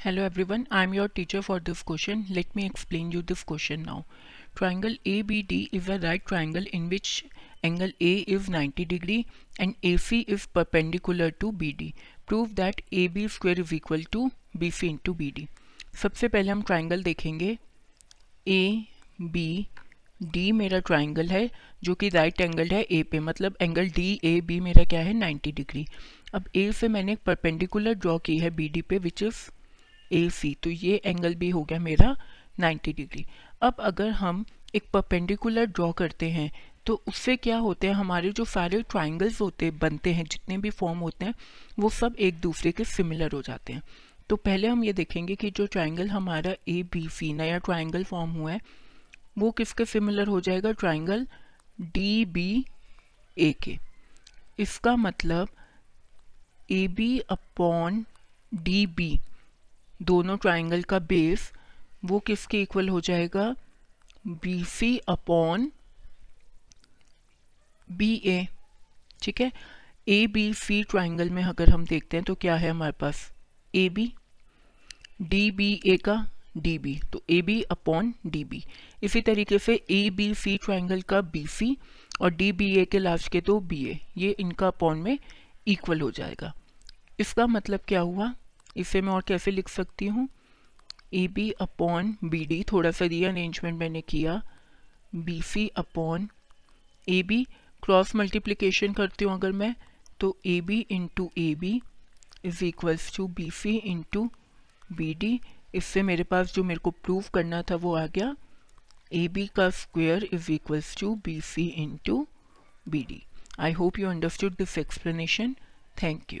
Hello everyone I am your teacher for this question let me explain you this question now triangle A B D is a right triangle in which angle A is ninety degree and A C is perpendicular to B D prove that A B square is equal to B C into B D सबसे पहले हम triangle देखेंगे। A B D मेरा triangle है, जो कि right angle है ए पे। मतलब एंगल डी ए बी मेरा क्या है? नाइन्टी डिग्री अब ए से मैंने एक परपेंडिकुलर ड्रॉ की है बी डी पे विच इज़ ए सी तो ये एंगल भी हो गया मेरा 90 डिग्री अब अगर हम एक परपेंडिकुलर ड्रॉ करते हैं तो उससे क्या होते हैं, हमारे जो सारे ट्राइंगल्स होते, बनते हैं, जितने भी फॉर्म होते हैं, वो सब एक दूसरे के सिमिलर हो जाते हैं. तो पहले हम ये देखेंगे कि जो ट्राइंगल हमारा ए बी सी नया ट्राइंगल फॉर्म हुआ है, वो किसके सिमिलर हो जाएगा? ट्राइंगल डी बी ए के. इसका मतलब A B upon D B दोनों ट्राइंगल का बेस वो किसके इक्वल हो जाएगा? B C upon B A ठीक है? ए बी सी ट्राइंगल में अगर हम देखते हैं तो क्या है हमारे पास? A B D B A का डी बी तो A B upon D B इसी तरीके से ए बी सी ट्राइंगल का बी सी और डी बी ए के लास्ट के तो बी ए ये इनका अपॉन में इक्वल हो जाएगा. इसका मतलब क्या हुआ? इसे मैं और कैसे लिख सकती हूँ। A B upon B D, थोड़ा सा रीअरेंजमेंट मैंने किया। B C upon A B cross multiplication करती हूँ अगर मैं तो A B into A B is equals to B C into B D. इससे मेरे पास जो मेरे को प्रूव करना था वो आ गया। ए बी का square is equals to B C into B D. I hope you understood this explanation thank you